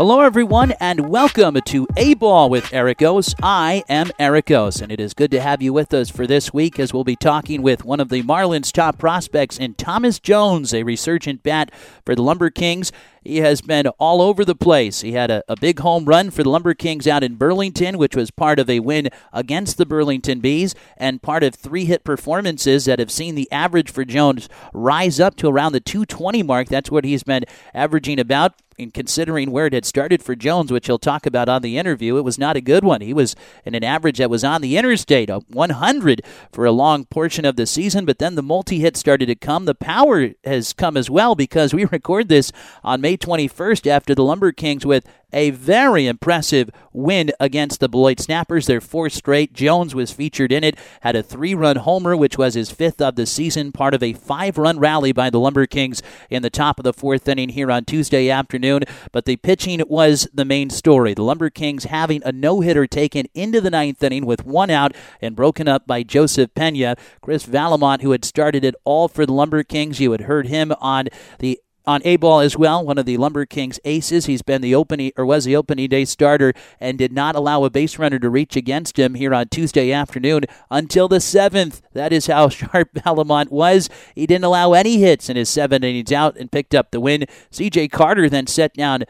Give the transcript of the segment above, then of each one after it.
Hello, everyone, and welcome to A Ball with Ericos. I am Ericos, and it is good to have you with us for this week as we'll be talking with one of the Marlins' top prospects in Thomas Jones, a resurgent bat for the Lumber Kings. He has been all over the place. He had a, a big home run for the Lumber Kings out in Burlington, which was part of a win against the Burlington Bees and part of three hit performances that have seen the average for Jones rise up to around the 220 mark. That's what he's been averaging about in considering where it had started for Jones, which he'll talk about on the interview, it was not a good one. He was in an average that was on the interstate, a 100 for a long portion of the season, but then the multi hit started to come. The power has come as well because we record this on May 21st after the Lumber Kings with a very impressive win against the Beloit Snappers. Their fourth straight. Jones was featured in it, had a three run homer, which was his fifth of the season, part of a five run rally by the Lumber Kings in the top of the fourth inning here on Tuesday afternoon. But the pitching was the main story. The Lumber Kings having a no hitter taken into the ninth inning with one out and broken up by Joseph Pena. Chris Vallimont, who had started it all for the Lumber Kings, you had heard him on the on A ball as well, one of the Lumber Kings aces. He's been the opening or was the opening day starter and did not allow a base runner to reach against him here on Tuesday afternoon until the seventh. That is how sharp Vallimont was. He didn't allow any hits in his seven innings out and picked up the win. CJ Carter then set down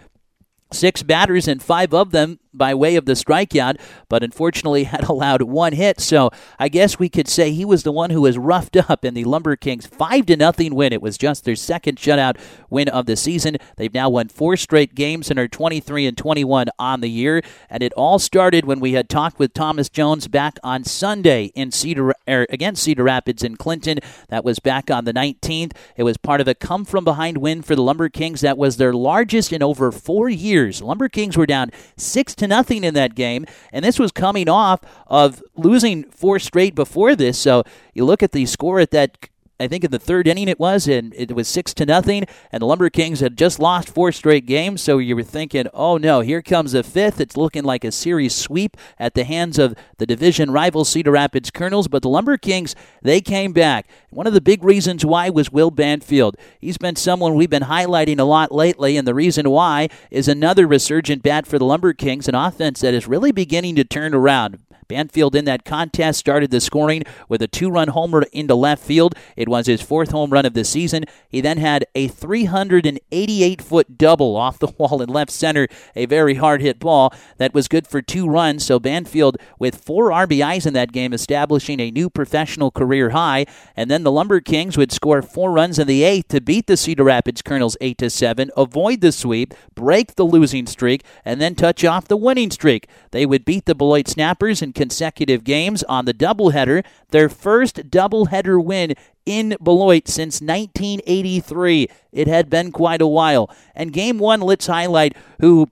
six batters and five of them by way of the strikeout, but unfortunately had allowed one hit. So I guess we could say he was the one who was roughed up in the Lumber Kings five to nothing win. It was just their second shutout win of the season. They've now won four straight games and are 23 and 21 on the year. And it all started when we had talked with Thomas Jones back on Sunday in Cedar er, against Cedar Rapids in Clinton. That was back on the 19th. It was part of a come from behind win for the Lumber Kings that was their largest in over four years. Lumber Kings were down six to nothing in that game, and this was coming off of losing four straight before this. So you look at the score at that I think in the third inning it was, and it was six to nothing. And the Lumber Kings had just lost four straight games, so you were thinking, "Oh no, here comes the fifth. It's looking like a series sweep at the hands of the division rival Cedar Rapids Kernels." But the Lumber Kings they came back. One of the big reasons why was Will Banfield. He's been someone we've been highlighting a lot lately, and the reason why is another resurgent bat for the Lumber Kings, an offense that is really beginning to turn around. Banfield in that contest started the scoring with a two run homer into left field. It was his fourth home run of the season. He then had a 388 foot double off the wall in left center, a very hard hit ball that was good for two runs. So Banfield with four RBIs in that game, establishing a new professional career high. And then the Lumber Kings would score four runs in the eighth to beat the Cedar Rapids Kernels 8 to 7, avoid the sweep, break the losing streak, and then touch off the winning streak. They would beat the Beloit Snappers and consecutive games on the doubleheader, their first doubleheader win in Beloit since 1983. It had been quite a while. And game one, let's highlight who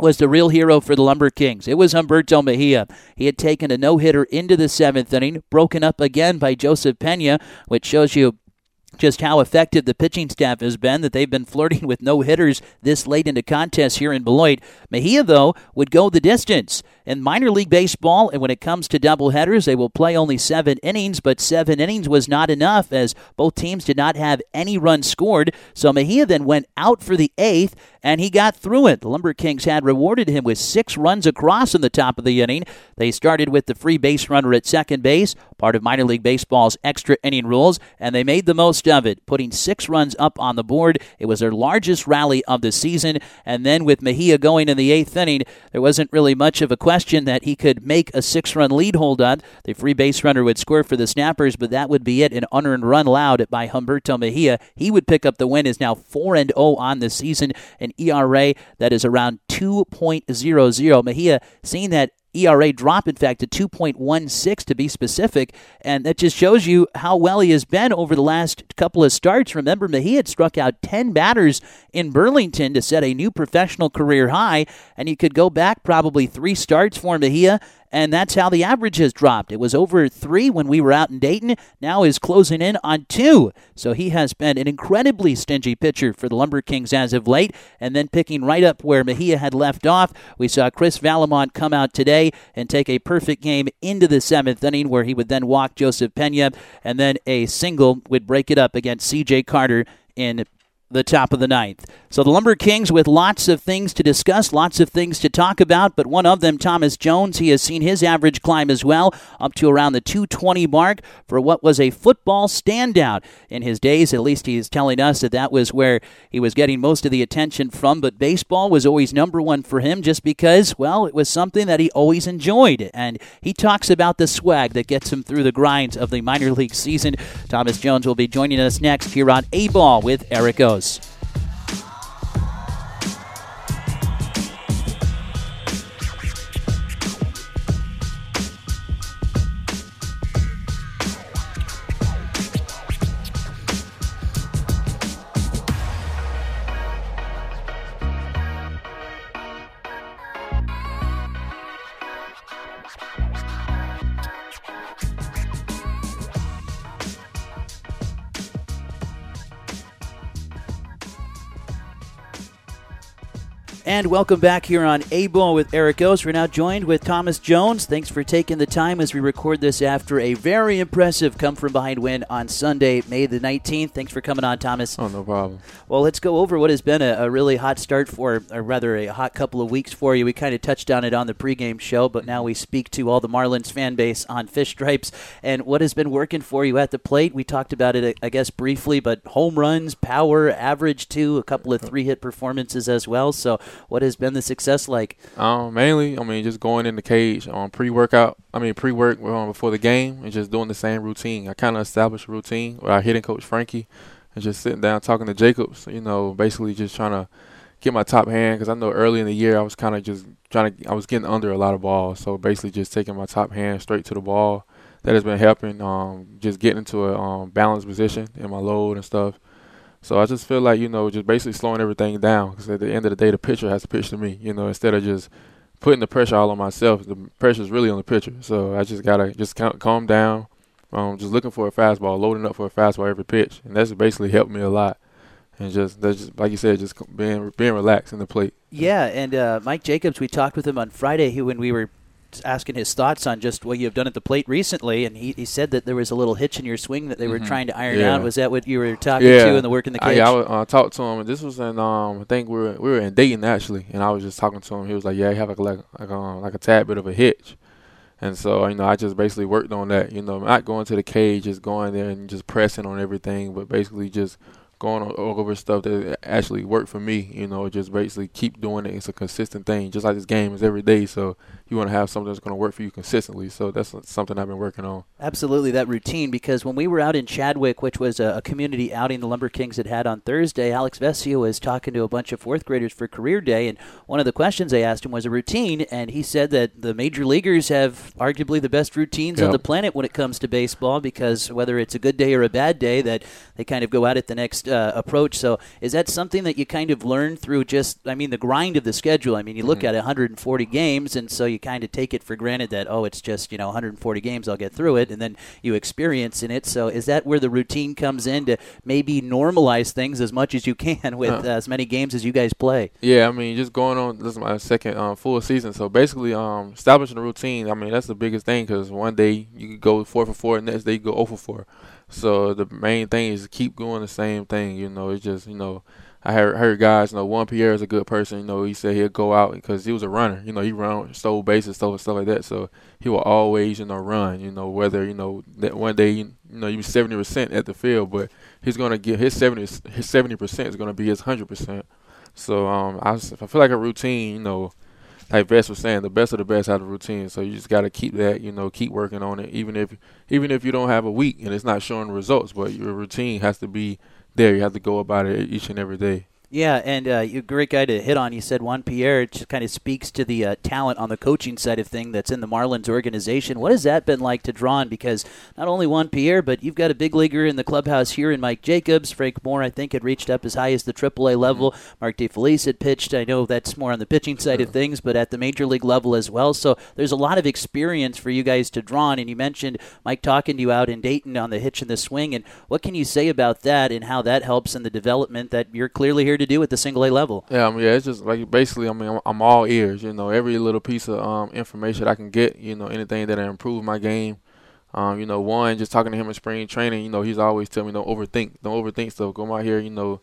was the real hero for the Lumber Kings. It was Humberto Mejia. He had taken a no hitter into the seventh inning, broken up again by Joseph Pena, which shows you just how effective the pitching staff has been, that they've been flirting with no hitters this late into contests here in Beloit. Mejia, though, would go the distance. In minor league baseball, and when it comes to doubleheaders, they will play only seven innings, but seven innings was not enough as both teams did not have any runs scored. So Mejia then went out for the eighth, and he got through it. The Lumber Kings had rewarded him with six runs across in the top of the inning. They started with the free base runner at second base, part of minor league baseball's extra inning rules, and they made the most of it, putting six runs up on the board. It was their largest rally of the season, and then with Mejia going in the eighth inning, there wasn't really much of a question that he could make a six run lead hold on. The free base runner would score for the Snappers, but that would be it. An unearned run allowed by Humberto Mejia. He would pick up the win, is now 4 and 0 on the season, an ERA that is around 2.00. Mejia seeing that ERA drop, in fact, to 2.16 to be specific. And that just shows you how well he has been over the last couple of starts. Remember, Mejia had struck out 10 batters in Burlington to set a new professional career high. And you could go back probably three starts for Mejia and that's how the average has dropped. It was over three when we were out in Dayton, now is closing in on two. So he has been an incredibly stingy pitcher for the Lumber Kings as of late, and then picking right up where Mejia had left off. We saw Chris Vallimont come out today and take a perfect game into the seventh inning, where he would then walk Joseph Pena, and then a single would break it up against C.J. Carter in the top of the ninth. So the Lumber Kings with lots of things to discuss, lots of things to talk about, but one of them, Thomas Jones, he has seen his average climb as well, up to around the 220 mark for what was a football standout in his days. At least he is telling us that that was where he was getting most of the attention from, but baseball was always number one for him just because, well, it was something that he always enjoyed. And he talks about the swag that gets him through the grinds of the minor league season. Thomas Jones will be joining us next here on A Ball with Eric O's. And welcome back here on A Ball with Eric O's. We're now joined with Thomas Jones. Thanks for taking the time as we record this after a very impressive come from behind win on Sunday, May the 19th. Thanks for coming on, Thomas. Oh, no problem. Well, let's go over what has been a, a really hot start for, or rather a hot couple of weeks for you. We kind of touched on it on the pregame show, but now we speak to all the Marlins fan base on Fish Stripes and what has been working for you at the plate. We talked about it, I guess, briefly, but home runs, power, average too, a couple of three hit performances as well. So, what has been the success like? Um, mainly, I mean, just going in the cage on um, pre-workout. I mean, pre-work um, before the game and just doing the same routine. I kind of established a routine with our hitting coach Frankie, and just sitting down talking to Jacobs. You know, basically just trying to get my top hand because I know early in the year I was kind of just trying to. I was getting under a lot of balls, so basically just taking my top hand straight to the ball. That has been helping. Um, just getting into a um, balanced position in my load and stuff so I just feel like you know, just basically slowing everything down because at the end of the day, the pitcher has to pitch to me. You know, instead of just putting the pressure all on myself, the pressure is really on the pitcher. So I just gotta just calm down. Um, just looking for a fastball, loading up for a fastball every pitch, and that's basically helped me a lot. And just that's just like you said, just being being relaxed in the plate. Yeah, and uh, Mike Jacobs, we talked with him on Friday when we were asking his thoughts on just what you have done at the plate recently, and he, he said that there was a little hitch in your swing that they were mm-hmm. trying to iron yeah. out. Was that what you were talking yeah. to in the work in the cage? I, I, uh, talked to him. And this was in um, I think we were we were in Dayton actually, and I was just talking to him. He was like, "Yeah, I have like like like, um, like a tad bit of a hitch." And so, you know, I just basically worked on that. You know, not going to the cage, just going there and just pressing on everything, but basically just going all over stuff that actually worked for me. You know, just basically keep doing it. It's a consistent thing, just like this game is every day. So you want to have something that's going to work for you consistently. So that's something I've been working on. Absolutely, that routine. Because when we were out in Chadwick, which was a, community outing the Lumber Kings had had on Thursday, Alex Vesia was talking to a bunch of fourth graders for career day, and one of the questions they asked him was a routine, and he said that the major leaguers have arguably the best routines yep. on the planet when it comes to baseball because whether it's a good day or a bad day, that they kind of go out at it the next uh, approach. So is that something that you kind of learn through just, I mean, the grind of the schedule? I mean, you look mm-hmm. at 140 games, and so you kind of take it for granted that oh, it's just you know 140 games, I'll get through it, and then you experience in it. So is that where the routine comes in to maybe normalize things as much as you can with uh, as many games as you guys play? Yeah, I mean, just going on. This is my second um, full season, so basically, um, establishing a routine. I mean, that's the biggest thing because one day you could go four for four, and next day you go 0 for four. So the main thing is to keep doing the same thing. You know, it's just you know I heard, heard guys, you know, Juan Pierre is a good person. You know, he said he'll go out because he was a runner. You know, he run stole bases, stuff stuff like that. So he will always, you know, run. You know, whether you know that one day, you know, you seventy percent at the field, but he's gonna get his seventy his seventy percent is gonna be his hundred percent. So um, I, I feel like a routine. You know, like Vess was saying, the best of the best out of routine. So you just got to keep that. You know, keep working on it, even if even if you don't have a week and it's not showing results, but your routine has to be there. You have to go about it each and every day. Yeah, and uh, you're a great guy to hit on. You said Juan Pierre it just kind of speaks to the uh, talent on the coaching side of thing that's in the Marlins organization. What has that been like to draw on? Because not only Juan Pierre, but you've got a big leaguer in the clubhouse here in Mike Jacobs. Frank Moore, I think, had reached up as high as the AAA level. Mm-hmm. Mark DiFelice had pitched. I know that's more on the pitching side of things, but at the major league level as well. So there's a lot of experience for you guys to draw on. And you mentioned Mike talking to you out in Dayton on the hitch and the swing. And what can you say about that and how that helps in the development that you're clearly here to do at the single A level. Yeah, I mean, yeah, it's just like basically, I mean, I'm, I'm, all ears. You know, every little piece of um, information I can get. You know, anything that improve my game. Um, you know, one just talking to him in spring training. You know, he's always telling me don't overthink, don't overthink stuff. Go out here, you know,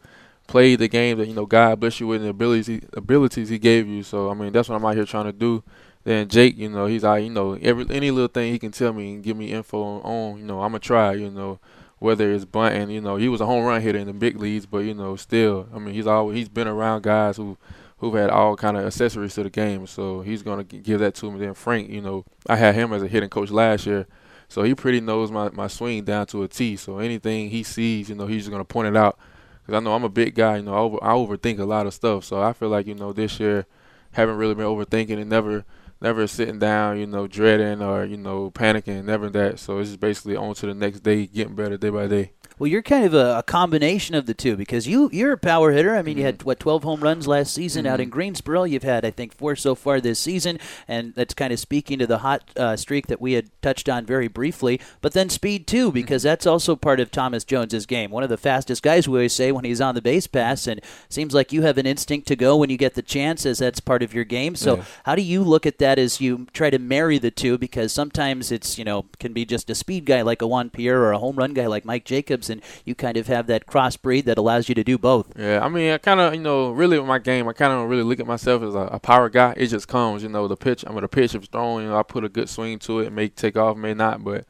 played the game that you know God bless you with the abilities abilities He gave you. So I mean that's what I'm out here trying to do. Then Jake, you know, he's out, you know, every any little thing he can tell me and give me info on, you know, I'm gonna try, you know, whether it's bunting, you know, he was a home run hitter in the big leagues, but you know, still, I mean, he's always he's been around guys who who've had all kind of accessories to the game, so he's gonna give that to me. Then Frank, you know, I had him as a hitting coach last year, so he pretty knows my my swing down to a T. So anything he sees, you know, he's just gonna point it out because I know I'm a big guy. You know, I, over, I overthink a lot of stuff. So I feel like you know this year haven't really been overthinking and never never sitting down, you know, dreading or you know panicking, never that. So it's just basically on to the next day, getting better day by day. Well, you're kind of a, a, combination of the two because you you're a power hitter. I mean, mm-hmm. you had mm-hmm. what 12 home runs last season mm-hmm. out in mm-hmm. Greensboro. You've had I think four so far this season, and that's kind of speaking to the hot uh, streak that we had touched on very briefly. But then speed too, because mm-hmm. that's also part of Thomas Jones's game. One of the fastest guys we always say when he's on the base pass, and seems like you have an instinct to go when you get the chance, as that's part of your game. So, yeah. how do you look at that as you try to marry the two? Because sometimes it's you know can be just a speed guy like a Juan Pierre or a home run guy like Mike Jacobs, and you kind of have that crossbreed that allows you to do both. Yeah, I mean, I kind of, you know, really with my game, I kind of really look at myself as a, a, power guy. It just comes, you know, the pitch. I'm mean, the pitch if thrown, you know, I put a good swing to it, may take off, may not, but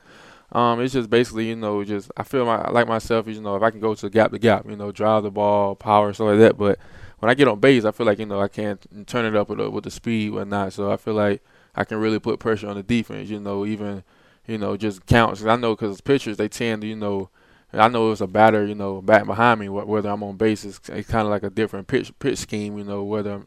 um, it's just basically, you know, just I feel my, like myself, you know, if I can go to gap to gap, you know, drive the ball, power, stuff like that. But when I get on base, I feel like you know I can't turn it up with the, with the speed, whatnot. So I feel like I can really put pressure on the defense, you know, even you know just counts. I know because pitchers they tend to, you know I know it's a batter, you know, back behind me. Whether I'm on base, it's, kind of like a different pitch pitch scheme, you know, whether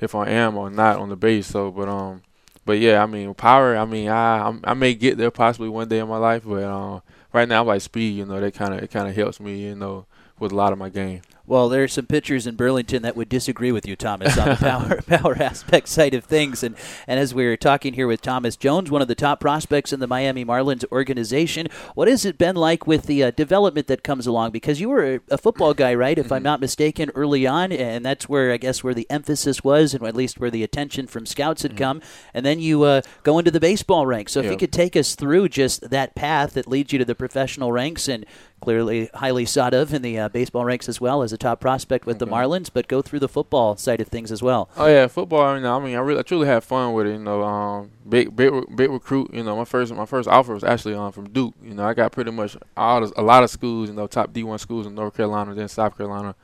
if I am or not on the base. So, but um, but yeah, I mean, power. I mean, I I may get there possibly one day in my life, but um, right now I like speed. You know, that kind of it kind of helps me, you know, with a lot of my game. Well, there are some pitchers in Burlington that would disagree with you, Thomas, on the power power aspect side of things. And and as we were talking here with Thomas Jones, one of the top prospects in the Miami Marlins organization, what has it been like with the uh, development that comes along? Because you were a, a football guy, right? If mm-hmm. I'm not mistaken, early on, and that's where I guess where the emphasis was, and at least where the attention from scouts had mm-hmm. come. And then you uh, go into the baseball ranks. So if you could take us through just that path that leads you to the professional ranks, and clearly highly sought of in the uh, baseball ranks as well as a top prospect with okay. the Marlins, but go through the football side of things as well. Oh yeah, football. I mean, I mean, I really, I truly had fun with it. You know, um, big, big, big recruit. You know, my first, my first offer was actually um, from Duke. You know, I got pretty much all a lot of schools. You know, top D1 schools in North Carolina, then South Carolina.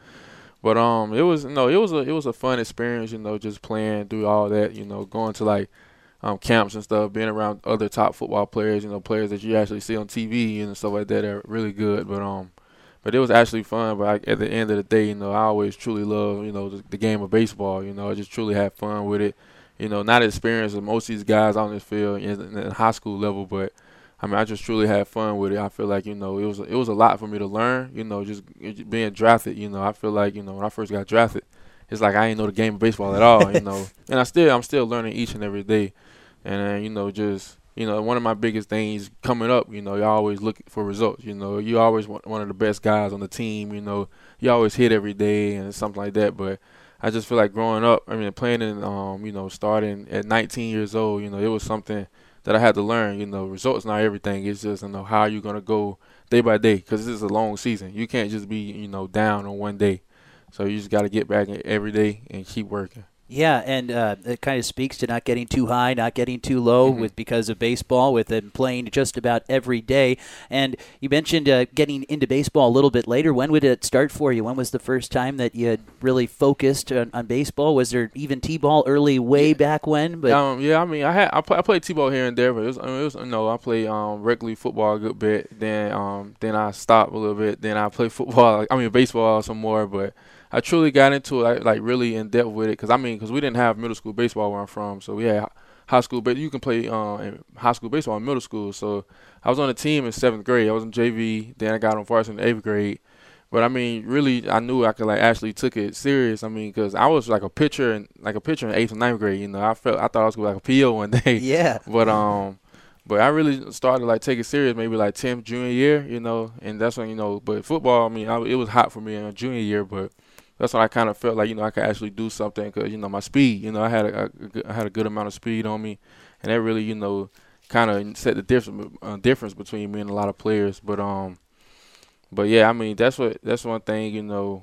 But um, it was no, it was a it was a fun experience. You know, just playing through all that. You know, going to like um, camps and stuff, being around other top football players, you know, players that you actually see on TV and stuff like that are really good. But um, but it was actually fun. But I, at the end of the day, you know, I always truly love, you know, the, the, game of baseball. You know, I just truly had fun with it. You know, not experience with most of these guys on this field in, in high school level, but I mean, I just truly had fun with it. I feel like you know, it was it was a lot for me to learn. You know, just being drafted. You know, I feel like you know when I first got drafted, it's like I didn't know the game of baseball at all. You know, and I still I'm still learning each and every day, and uh, you know, just you know, one of my biggest things coming up, you know, you always look for results. You know, you always want one of the best guys on the team. You know, you always hit every day and something like that. But I just feel like growing up, I mean, playing in, um, you know, starting at 19 years old, you know, it was something that I had to learn. You know, results not everything. It's just you know how you're gonna go day by day because this is a long season. You can't just be you know down on one day. So you just got to get back every day and keep working. Yeah, and uh, it kind of speaks to not getting too high, not getting too low, mm-hmm. with because of baseball, with them playing just about every day. And you mentioned uh, getting into baseball a little bit later. When would it start for you? When was the first time that you had really focused on, on baseball? Was there even t-ball early, way yeah. back when? But um, yeah, I mean, I had I, play, I played t-ball here and there, but it was, I mean, it was no, I played um, regularly football a good bit. Then um, then I stopped a little bit. Then I played football, I mean baseball some more, but I truly got into it like, like really in depth with it because I mean because we didn't have middle school baseball where I'm from, so we had high school. But you can play uh, high school baseball in middle school. So I was on a team in seventh grade. I was in JV. Then I got on varsity in eighth grade. But I mean, really, I knew I could like actually took it serious. I mean, because I was like a pitcher and like a pitcher in eighth and ninth grade. You know, I felt I thought I was gonna be like a PO one day. Yeah. But um, but I really started like take it serious maybe like 10th junior year. You know, and that's when you know. But football, I mean, I, it was hot for me in junior year, but that's when I kind of felt like you know I could actually do something because you know my speed. You know I had a, a, I had a good amount of speed on me, and that really you know kind of set the difference uh, difference between me and a lot of players. But um, but yeah, I mean that's what that's one thing you know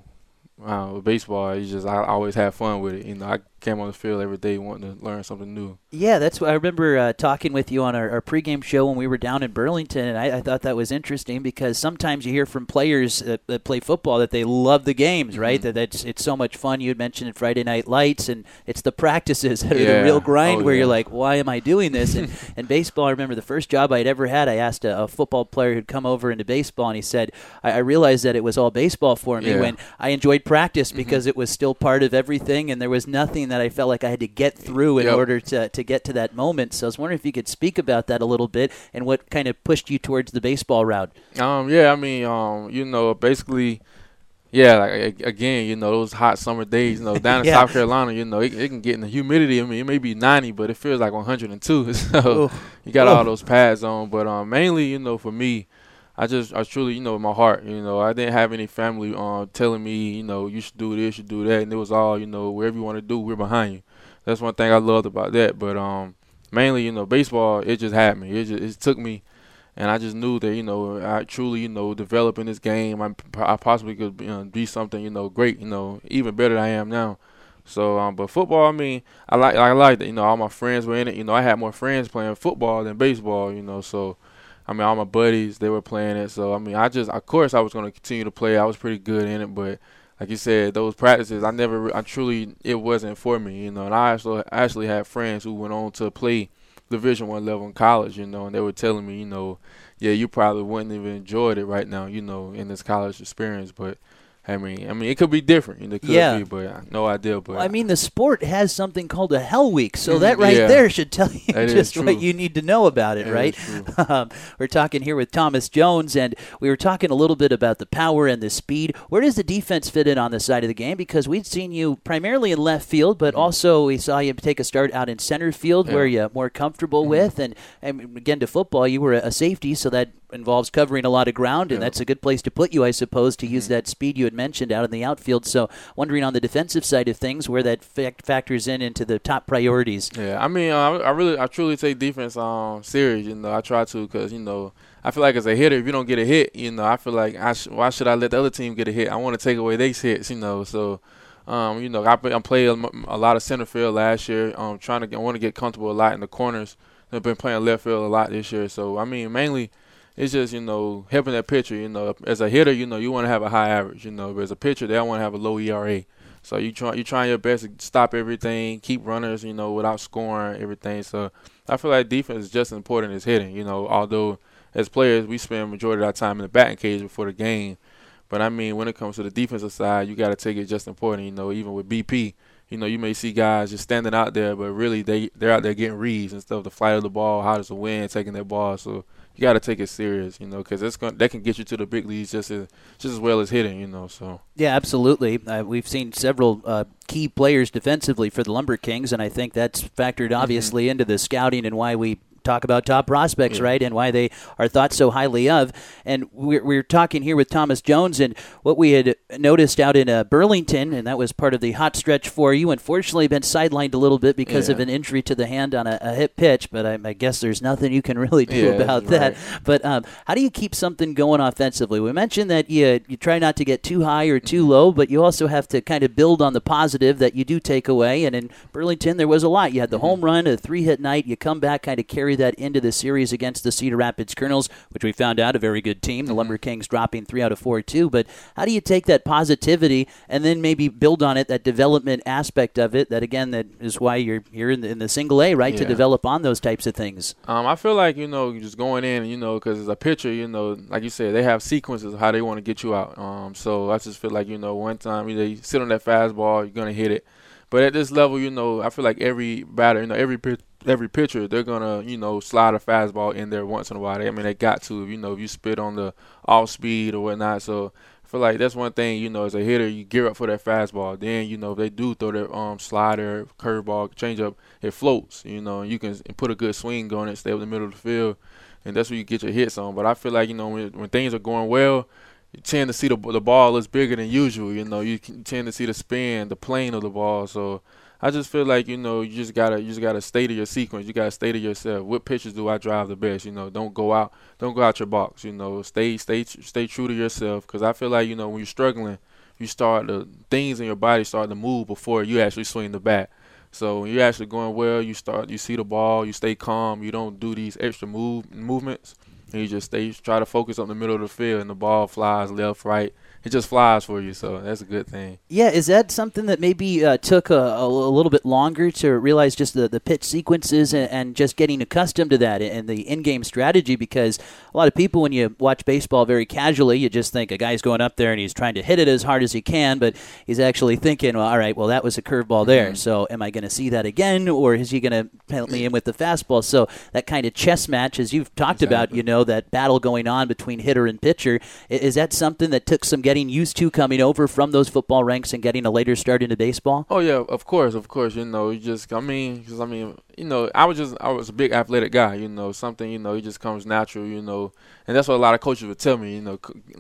uh, baseball, is just I always have fun with it. You know, I came on the field every day wanting to learn something new. Yeah, that's what I remember uh, talking with you on our, our pregame show when we were down in Burlington, and I, I thought that was interesting because sometimes you hear from players that, that play football that they love the games, right? Mm-hmm. That that's it's so much fun. You had mentioned Friday Night Lights, and it's the practices that are yeah. the real grind oh, where yeah. you're like, why am I doing this? And, and baseball, I remember the first job I had ever had. I asked a, a football player who'd come over into baseball, and he said, I, I realized that it was all baseball for me yeah. when I enjoyed practice mm-hmm. because mm-hmm. it was still part of everything, and there was nothing that I felt like I had to get through in yep. order to, to get to that moment. So I was wondering if you could speak about that a little bit and what kind of pushed you towards the baseball route. Um, yeah, I mean, um, you know, basically, yeah, like again, you know, those hot summer days, you know, down in yeah. South Carolina, you know, it, it, can get in the humidity. I mean, it may be 90, but it feels like 102. So Ooh. you got Ooh. all those pads on. But um, mainly, you know, for me, I just I truly, you know, in my heart, you know, I didn't have any family um telling me, you know, you should do this, you should do that, and it was all, you know, wherever you want to do, we're behind you that's one thing I loved about that. But um, mainly, you know, baseball, it just had me. It just it took me, and I just knew that you know I truly you know developing this game, I, I possibly could you know, be something you know great, you know, even better than I am now. So, um, but football, I mean, I like I like that. You know, all my friends were in it. You know, I had more friends playing football than baseball. You know, so. I mean, all my buddies they were playing it, so I mean, I just, of course, I was going to continue to play. I was pretty good in it, but like you said, those practices, I never, I truly, it wasn't for me, you know. And I actually, actually had friends who went on to play Division One level in college, you know, and they were telling me, you know, yeah, you probably wouldn't even enjoy it right now, you know, in this college experience, but I mean, I mean, it could be different. It could yeah. be, but no idea. But well, I mean, the sport has something called a Hell Week, so that right yeah. there should tell you that just what you need to know about it, that right? Um, we're talking here with Thomas Jones, and we were talking a little bit about the power and the speed. Where does the defense fit in on this side of the game? Because we'd seen you primarily in left field, but mm-hmm. also we saw you take a start out in center field, yeah. where you're more comfortable mm-hmm. with, and, and again to football, you were a safety, so that involves covering a lot of ground, and yeah. that's a good place to put you, I suppose, to use mm-hmm. that speed you had mentioned out in the outfield. So, wondering on the defensive side of things where that fact factors in into the top priorities. Yeah, I mean, uh, I really, I truly take defense um serious. You know, I try to because you know. I feel like as a hitter, if you don't get a hit, you know, I feel like I sh- why should I let the other team get a hit? I want to take away their hits, you know. So, um, you know, I, I played a, a, lot of center field last year. Um, trying to get, I want to get comfortable a lot in the corners. I've been playing left field a lot this year. So, I mean, mainly it's just you know helping that pitcher. You know, as a hitter, you know you want to have a high average. You know, but as a pitcher, they want to have a low ERA. So you try you trying your best to stop everything, keep runners, you know, without scoring everything. So I feel like defense is just as important as hitting. You know, although as players we spend majority of our time in the batting cage before the game. But I mean, when it comes to the defensive side, you got to take it just important. You know, even with BP, you know, you may see guys just standing out there, but really they they're out there getting reads and stuff. The flight of the ball, how does the wind taking that ball. So you got to take it serious, you know, because it's going that can get you to the big leagues just as just as well as hitting, you know. So yeah, absolutely. Uh, we've seen several uh, key players defensively for the Lumber Kings, and I think that's factored mm-hmm. obviously mm-hmm. into the scouting and why we talk about top prospects, yeah. right, and why they are thought so highly of. And we're, we're talking here with Thomas Jones, and what we had noticed out in uh, Burlington, and that was part of the hot stretch for you. Unfortunately, been sidelined a little bit because yeah. of an injury to the hand on a, a hip pitch, but I, I, guess there's nothing you can really do yeah, about that. Right. But um, how do you keep something going offensively? We mentioned that you you try not to get too high or too mm-hmm. low, but you also have to kind of build on the positive that you do take away. And in Burlington, there was a lot. You had the mm-hmm. home run, a three hit night. You come back, kind of carry carry that into the series against the Cedar Rapids Kernels, which we found out a very good team. The mm-hmm. Lumber Kings dropping three out of four too. But how do you take that positivity and then maybe build on it, that development aspect of it? That again, that is why you're here in the, in the single A, right? Yeah. To develop on those types of things. Um, I feel like you know just going in, you know, because as a pitcher, you know, like you said, they have sequences of how they want to get you out. Um, so I just feel like you know, one time you, know, you sit on that fastball, you're gonna hit it. But at this level, you know, I feel like every batter, you know, every every pitcher, they're gonna you know slide a fastball in there once in a while. I mean, they got to. You know, if you spit on the off speed or whatnot. So I feel like that's one thing. You know, as a hitter, you gear up for that fastball. Then you know if they do throw their um slider, curveball, changeup, it floats. You know, and you can put a good swing on it, stay up the middle of the field, and that's where you get your hits on. But I feel like you know when when things are going well you tend to see the the ball is bigger than usual. You know, you tend to see the spin, the plane of the ball. So I just feel like you know you just gotta you just gotta stay to your sequence. You gotta stay to yourself. What pitches do I drive the best? You know, don't go out don't go out your box. You know, stay stay stay true to yourself. Because I feel like you know when you're struggling, you start the things in your body start to move before you actually swing the bat. So when you're actually going well, you start you see the ball, you stay calm, you don't do these extra move movements, and you just stay try to focus on the middle of the field, and the ball flies left, right, it just flies for you. So that's a good thing. Yeah, is that something that maybe uh, took a, a, little bit longer to realize just the, the pitch sequences and, and just getting accustomed to that and the in game strategy? Because a lot of people, when you watch baseball very casually, you just think a guy's going up there and he's trying to hit it as hard as he can, but he's actually thinking, well, all right, well, that was a curveball there. Mm-hmm. So am I going to see that again, or is he going to pelt me in with the fastball? So that kind of chess match, as you've talked exactly. about, you know, that battle going on between hitter and pitcher, is that something that took some getting used to coming over from those football ranks and getting a later start into baseball? Oh yeah, of course, of course. You know, you just I mean, cause, I mean, you know, I was just I was a big athletic guy. You know, something you know, it just comes natural. You know, and that's what a lot of coaches would tell me. You know,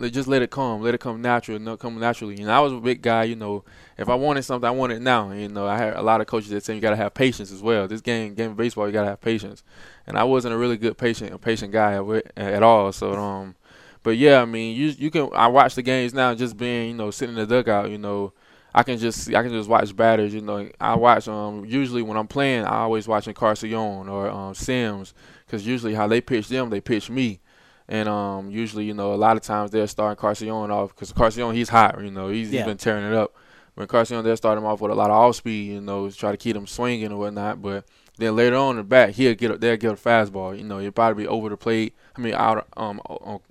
just let it come, let it come natural, come naturally. You know, I was a big guy. You know, if I wanted something, I want it now. You know, I had a lot of coaches that say you got to have patience as well. This game, game of baseball, you got to have patience. And I wasn't a really good patient, a patient guy at, at all. So um but yeah, I mean, you you can. I watch the games now, just being you know sitting in the dugout. You know, I can just I can just watch batters. You know, I watch um usually when I'm playing, I always watching Carcion or um, Sims because usually how they pitch them, they pitch me. And um, usually, you know, a lot of times they're starting Carcion off because Carcion he's hot. You know, he's, yeah. he's been tearing it up. When Carcion they're starting him off with a lot of off speed. You know, try to keep him swinging and whatnot. But then later on in the back, he'll get a, they'll get a fastball. You know, he'll probably be over the plate. I mean, out um on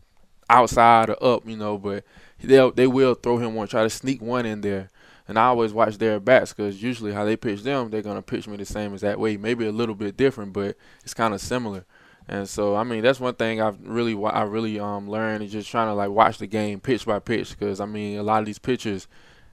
outside or up, you know, but they they will throw him one, try to sneak one in there. And I always watch their bats because usually how they pitch them, they're gonna pitch me the same as that way. Maybe a little bit different, but it's kind of similar. And so I mean that's one thing I've really I really um learned is just trying to like watch the game pitch by pitch because I mean a lot of these pitchers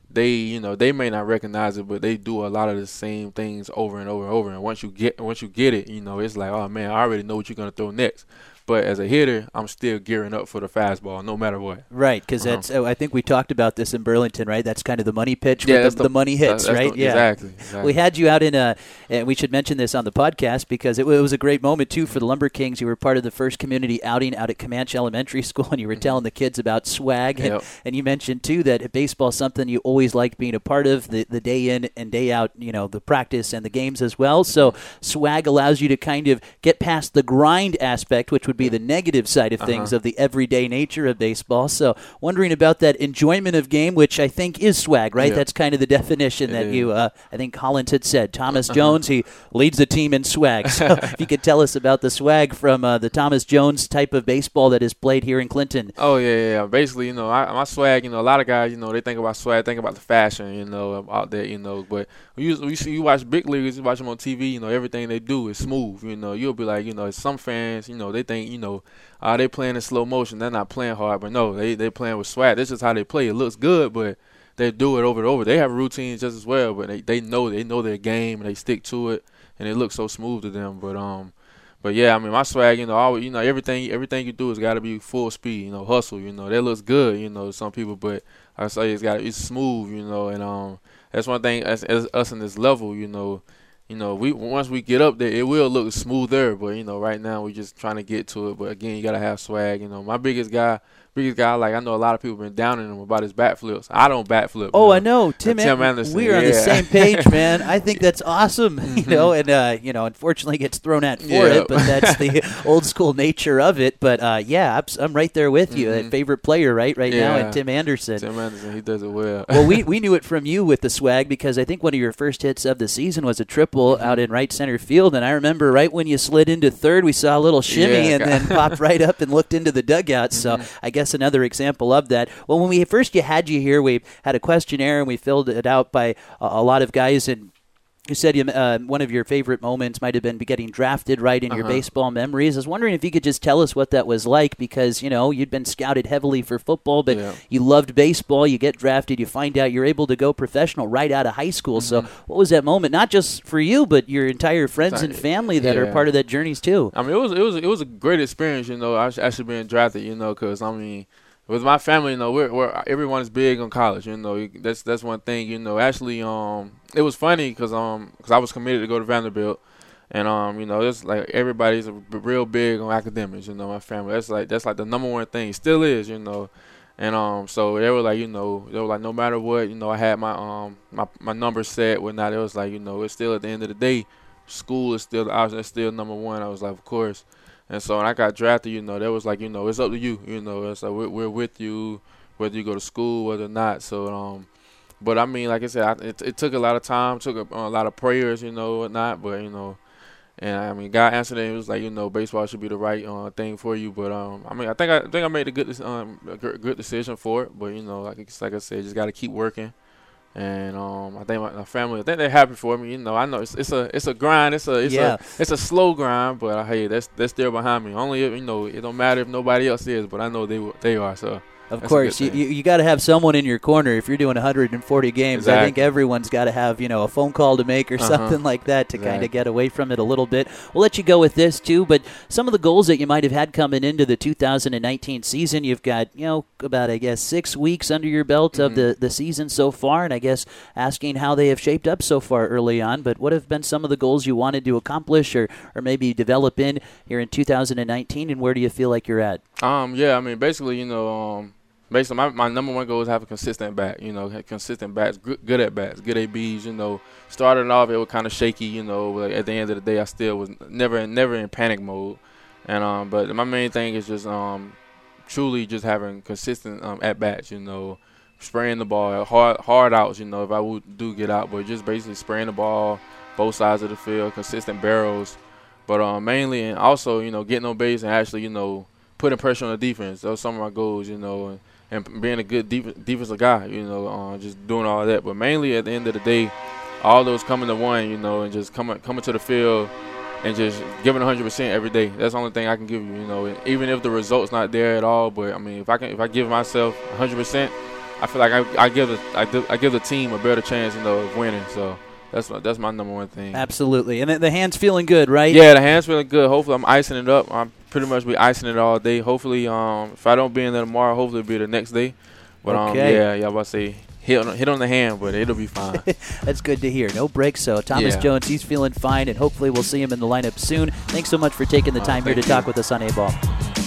they you know they may not recognize it but they do a lot of the same things over and over and over and once you get once you get it you know it's like oh man I already know what you're gonna throw next but as a hitter, I'm still gearing up for the fastball, no matter what. Right, because uh-huh. that's. Oh, I think we talked about this in Burlington, right? That's kind of the money pitch. Yeah, the, the, the, money hits, right? The, yeah, exactly, exactly, We had you out in a, and we should mention this on the podcast because it, it, was a great moment too for the Lumber Kings. You were part of the first community outing out at Comanche Elementary School, and you were mm-hmm. telling the kids about swag, and, yep. and you mentioned too that baseball something you always liked being a part of, the the day in and day out. You know, the practice and the games as well. So swag allows you to kind of get past the grind aspect, which would be the negative side of things uh-huh. of the everyday nature of baseball. So wondering about that enjoyment of game, which I think is swag, right? Yeah. That's kind of the definition that you, uh, I think Collins had said. Thomas uh-huh. Jones, he leads the team in swag. So if you could tell us about the swag from uh, the Thomas Jones type of baseball that is played here in Clinton. Oh yeah, yeah. Basically, you know, I, my swag. You know, a lot of guys, you know, they think about swag, think about the fashion, you know, out there, you know. But you you see, you watch big leaguers, you watch them on TV. You know, everything they do is smooth. You know, you'll be like, you know, some fans, you know, they think, you know, uh, they playing in slow motion. They're not playing hard, but no, they they playing with swag. This is how they play. It looks good, but they do it over and over. They have routines just as well, but they, they know they know their game and they stick to it, and it looks so smooth to them. But um, but yeah, I mean my swag, you know, always, you know everything everything you do has got to be full speed, you know, hustle. You know that looks good, you know, some people, but I say it's got it's smooth, you know, and um, that's one thing as, as us in this level, you know you know, we once we get up there, it will look smoother. But you know, right now we're just trying to get to it. But again, you gotta have swag. You know, my biggest guy biggest guy. Like I know a lot of people been downing him about his bat flips. I don't bat flip. Oh, know? I know Tim, Tim Anderson. We are yeah. on the same page, man. I think that's awesome. You mm-hmm. know, and uh, you know, unfortunately gets thrown at for yeah. it, but that's the old school nature of it. But uh, yeah, I'm right there with you. Mm-hmm. That favorite player, right, right yeah. now, and Tim Anderson. Tim Anderson, he does it well. well, we we knew it from you with the swag because I think one of your first hits of the season was a triple mm-hmm. out in right center field, and I remember right when you slid into third, we saw a little shimmy and then popped right up and looked into the dugout. So mm-hmm. I guess another example of that. Well, when we first you had you here, we had a questionnaire and we filled it out by a, a lot of guys and you said you, uh, one of your favorite moments might have been getting drafted right in uh-huh. your baseball memories. I was wondering if you could just tell us what that was like because, you know, you'd been scouted heavily for football, but yeah. you loved baseball. You get drafted, you find out you're able to go professional right out of high school. Mm-hmm. So, what was that moment? Not just for you, but your entire friends and family that yeah. are part of that journeys too. I mean, it was it was it was a great experience, you know, actually being drafted, you know, because I mean with my family, you know, we're, we're everyone is big on college. You know, that's that's one thing. You know, actually, um, it was funny because um, cause I was committed to go to Vanderbilt, and um, you know, it's like everybody's real big on academics. You know, my family. That's like that's like the number one thing. Still is. You know, And um, so they were like, you know, they were like, no matter what, you know, I had my um my my number set. Whatnot. It was like, you know, it's still at the end of the day, school is still the option. It's still number one. I was like, of course. And so when I got drafted, you know, that was like, you know, it's up to you. You know, it's like we're, we're with you, whether you go to school, whether or not. So um, but I mean, like I said, I, it, it took a lot of time, took a, a lot of prayers, you know, whatnot. But you know, and I mean, God answered it. It was like, you know, baseball should be the right uh, thing for you. But um, I mean, I think I, think I made a good um a good decision for it. But you know, like like I said, just got to keep working. And um, I think my, my, family, I think they're happy for me. You know, I know it's, it's a it's a grind. It's a it's yeah. a it's a slow grind, but uh, hey, that's that's still behind me. Only if, you know, it don't matter if nobody else is, but I know they they are. So of That's course, you, you, got to have someone in your corner if you're doing 140 games. Exactly. I think everyone's got to have you know a phone call to make or uh-huh. something like that to exactly. kind of get away from it a little bit. We'll let you go with this too, but some of the goals that you might have had coming into the 2019 season, you've got you know about I guess six weeks under your belt mm-hmm. of the the season so far, and I guess asking how they have shaped up so far early on. But what have been some of the goals you wanted to accomplish or or maybe develop in here in 2019, and where do you feel like you're at? Um, yeah, I mean basically, you know, um basically my, my number one goal is have a consistent bat. You know, consistent bats, good, good at bats, good ABs. You know, starting off it was kind of shaky. You know, but at the end of the day, I still was never never in panic mode. And um, but my main thing is just um, truly just having consistent um, at bats. You know, spraying the ball hard hard outs. You know, if I would do get out, but just basically spraying the ball both sides of the field, consistent barrels. But um, mainly and also you know getting on base and actually you know putting pressure on the defense. Those are some of my goals. You know. And, and being a good def- defensive guy, you know, uh, just doing all that. But mainly at the end of the day, all those coming to one, you know, and just coming coming to the field and just giving 100% every day. That's the only thing I can give you, you know. Even if the result's not there at all, but I mean, if I can, if I give myself 100%, I feel like I, I give the I, I give the team a better chance, you know, of winning. So. That's my, that's my number one thing. Absolutely, and the, the hands feeling good, right? Yeah, the hands feeling good. Hopefully, I'm icing it up. I'm pretty much be icing it all day. Hopefully, um, if I don't be in there tomorrow, hopefully it'll be the next day. But um, okay. um, yeah, yeah, about to say hit on, hit on the hand, but it'll be fine. That's good to hear. No breaks, so Thomas yeah. Jones, he's feeling fine, and hopefully we'll see him in the lineup soon. Thanks so much for taking the time uh, here to you. talk with us on A Ball.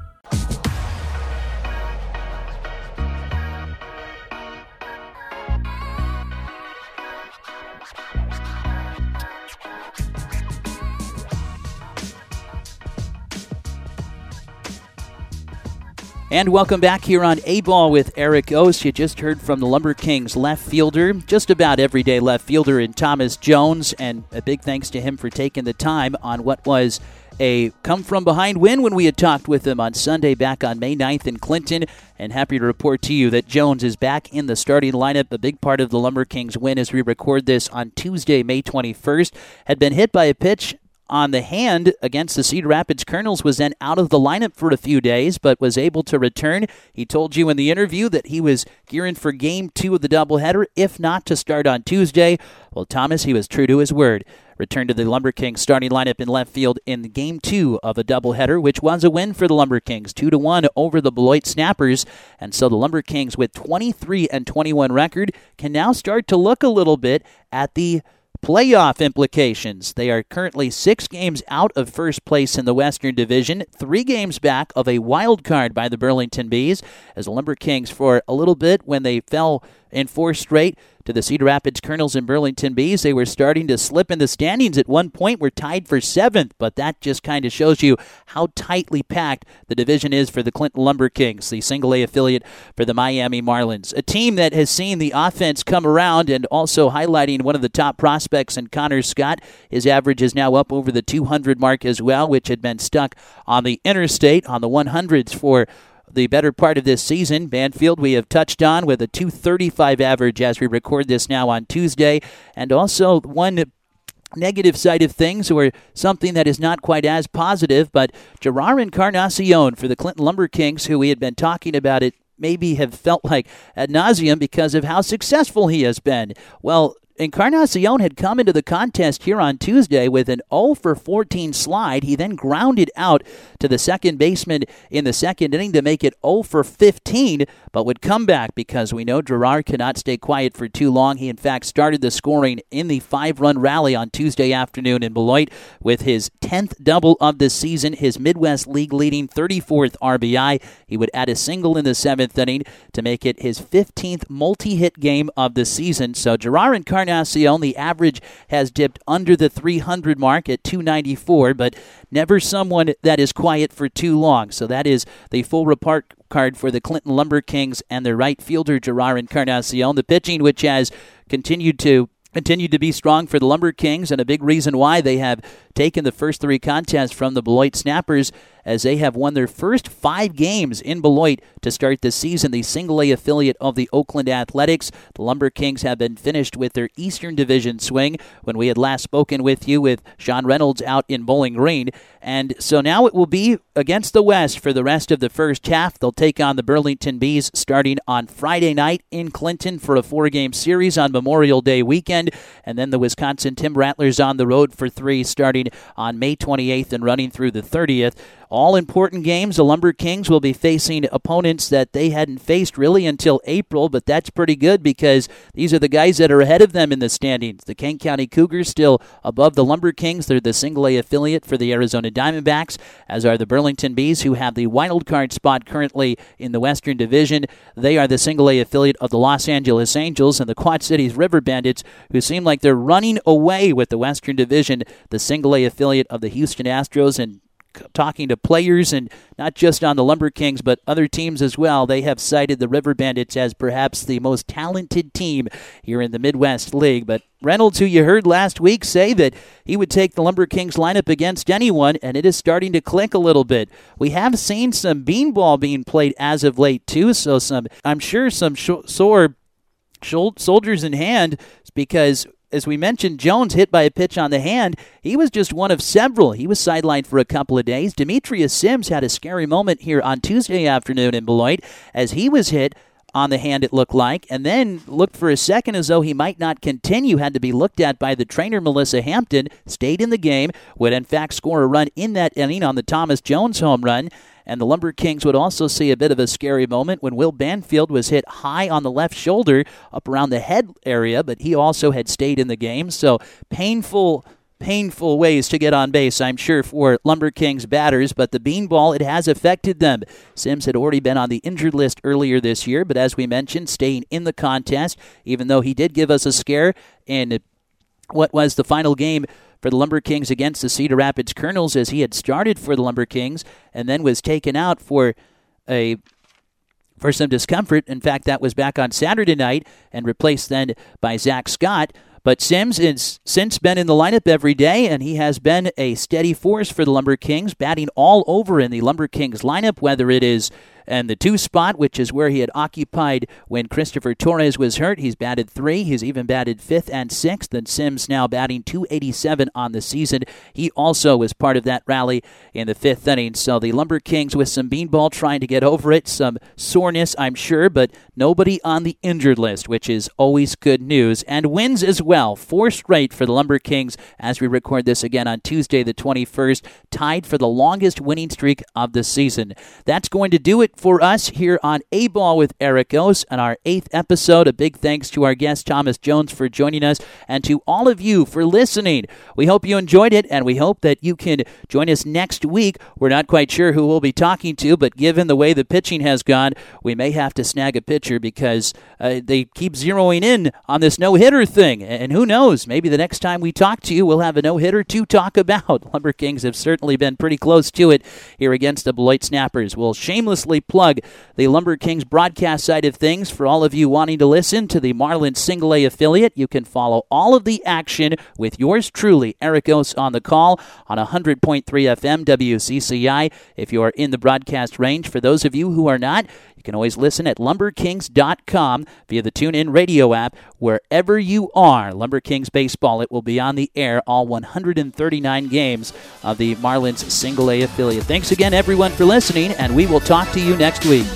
And welcome back here on A Ball with Eric Ose. You just heard from the Lumber Kings left fielder, just about everyday left fielder in Thomas Jones. And a big thanks to him for taking the time on what was a come from behind win when we had talked with him on Sunday back on May 9th in Clinton. And happy to report to you that Jones is back in the starting lineup. A big part of the Lumber Kings win as we record this on Tuesday, May 21st. Had been hit by a pitch on the hand against the Cedar Rapids Kernels was then out of the lineup for a few days, but was able to return. He told you in the interview that he was gearing for game two of the doubleheader, if not to start on Tuesday. Well, Thomas, he was true to his word. Returned to the Lumber Kings starting lineup in left field in game two of a doubleheader, which was a win for the Lumber Kings, two to one over the Beloit Snappers. And so the Lumber Kings, with 23 and 21 record, can now start to look a little bit at the playoff implications. They are currently six games out of first place in the Western Division, three games back of a wild card by the Burlington Bees, as the Lumber Kings, for a little bit when they fell in four straight to the Cedar Rapids Kernels and Burlington Bees. They were starting to slip in the standings at one point. We're tied for seventh, but that just kind of shows you how tightly packed the division is for the Clinton Lumber Kings, the single A affiliate for the Miami Marlins. A team that has seen the offense come around and also highlighting one of the top prospects in Connor Scott. His average is now up over the 200 mark as well, which had been stuck on the interstate on the 100s for the better part of this season. Banfield, we have touched on with a 235 average as we record this now on Tuesday. And also one negative side of things or something that is not quite as positive, but Jerar Encarnacion for the Clinton Lumber Kings, who we had been talking about it maybe have felt like ad nauseum because of how successful he has been. Well, Encarnacion had come into the contest here on Tuesday with an 0 for 14 slide. He then grounded out to the second baseman in the second inning to make it 0 for 15, but would come back because we know Jerar cannot stay quiet for too long. He, in fact, started the scoring in the five run rally on Tuesday afternoon in Beloit with his 10th double of the season, his Midwest League leading 34th RBI. He would add a single in the seventh inning to make it his 15th multi hit game of the season. So Jerar Encarnacion Encarnacion. The average has dipped under the 300 mark at 294, but never someone that is quiet for too long. So that is the full report card for the Clinton Lumber Kings and their right fielder, Jerar Encarnacion. The pitching, which has continued to continued to be strong for the Lumber Kings, and a big reason why they have taken the first three contests from the Beloit Snappers as they have won their first five games in Beloit to start the season. The single A affiliate of the Oakland Athletics. The Lumber Kings have been finished with their Eastern Division swing when we had last spoken with you with Sean Reynolds out in Bowling Green. And so now it will be against the West for the rest of the first half. They'll take on the Burlington Bees starting on Friday night in Clinton for a four game series on Memorial Day weekend. And then the Wisconsin Timber Rattlers on the road for three starting on May 28th and running through the 30th. All important games. The Lumber Kings will be facing opponents that they hadn't faced really until April, but that's pretty good because these are the guys that are ahead of them in the standings. The Kane County Cougars still above the Lumber Kings. They're the single A affiliate for the Arizona Diamondbacks, as are the Burlington Bees, who have the wild card spot currently in the Western Division. They are the single A affiliate of the Los Angeles Angels and the Quad Cities River Bandits, who seem like they're running away with the Western Division, the single A affiliate of the Houston Astros and talking to players and not just on the Lumber Kings, but other teams as well. They have cited the River Bandits as perhaps the most talented team here in the Midwest League. But Reynolds, who you heard last week say that he would take the Lumber Kings lineup against anyone, and it is starting to click a little bit. We have seen some beanball being played as of late, too, so some, I'm sure some sh- sore soldiers in hand because as we mentioned, Jones hit by a pitch on the hand. He was just one of several. He was sidelined for a couple of days. Demetrius Sims had a scary moment here on Tuesday afternoon in Beloit as he was hit on the hand, it looked like, and then looked for a second as though he might not continue. Had to be looked at by the trainer, Melissa Hampton. Stayed in the game, would in fact score a run in that inning on the Thomas Jones home run. And the Lumber Kings would also see a bit of a scary moment when Will Banfield was hit high on the left shoulder up around the head area, but he also had stayed in the game. So painful painful ways to get on base, I'm sure, for Lumber Kings batters, but the beanball, it has affected them. Sims had already been on the injured list earlier this year, but as we mentioned, staying in the contest, even though he did give us a scare in what was the final game for the Lumber Kings against the Cedar Rapids Kernels as he had started for the Lumber Kings and then was taken out for a for some discomfort. In fact, that was back on Saturday night and replaced then by Zach Scott. But Sims has since been in the lineup every day, and he has been a steady force for the Lumber Kings, batting all over in the Lumber Kings lineup, whether it is and the two spot, which is where he had occupied when Christopher Torres was hurt. He's batted three. He's even batted fifth and sixth. And Sims now batting 287 on the season. He also was part of that rally in the fifth inning. So the Lumber Kings with some beanball trying to get over it, some soreness, I'm sure, but nobody on the injured list, which is always good news. And wins as well. Four straight for the Lumber Kings as we record this again on Tuesday, the 21st, tied for the longest winning streak of the season. That's going to do it it for us here on A Ball with Eric Ose on our eighth episode. A big thanks to our guest, Thomas Jones, for joining us, and to all of you for listening. We hope you enjoyed it, and we hope that you can join us next week. We're not quite sure who we'll be talking to, but given the way the pitching has gone, we may have to snag a pitcher because uh, they keep zeroing in on this no hitter thing. And who knows? Maybe the next time we talk to you, we'll have a no hitter to talk about. Lumber Kings have certainly been pretty close to it here against the Beloit Snappers. We'll shamelessly plug the Lumber Kings broadcast side of things for all of you wanting to listen to the Marlins single A affiliate. You can follow all of the action with yours truly, Eric Ose, on the call on 100.3 FM WCCI if you are in the broadcast range. For those of you who are not, you can always listen at lumberkings.com via the TuneIn radio app wherever you are. Lumber Kings baseball, it will be on the air all 139 games of the Marlins single A affiliate. Thanks again, everyone, for listening, and we will talk to you next week.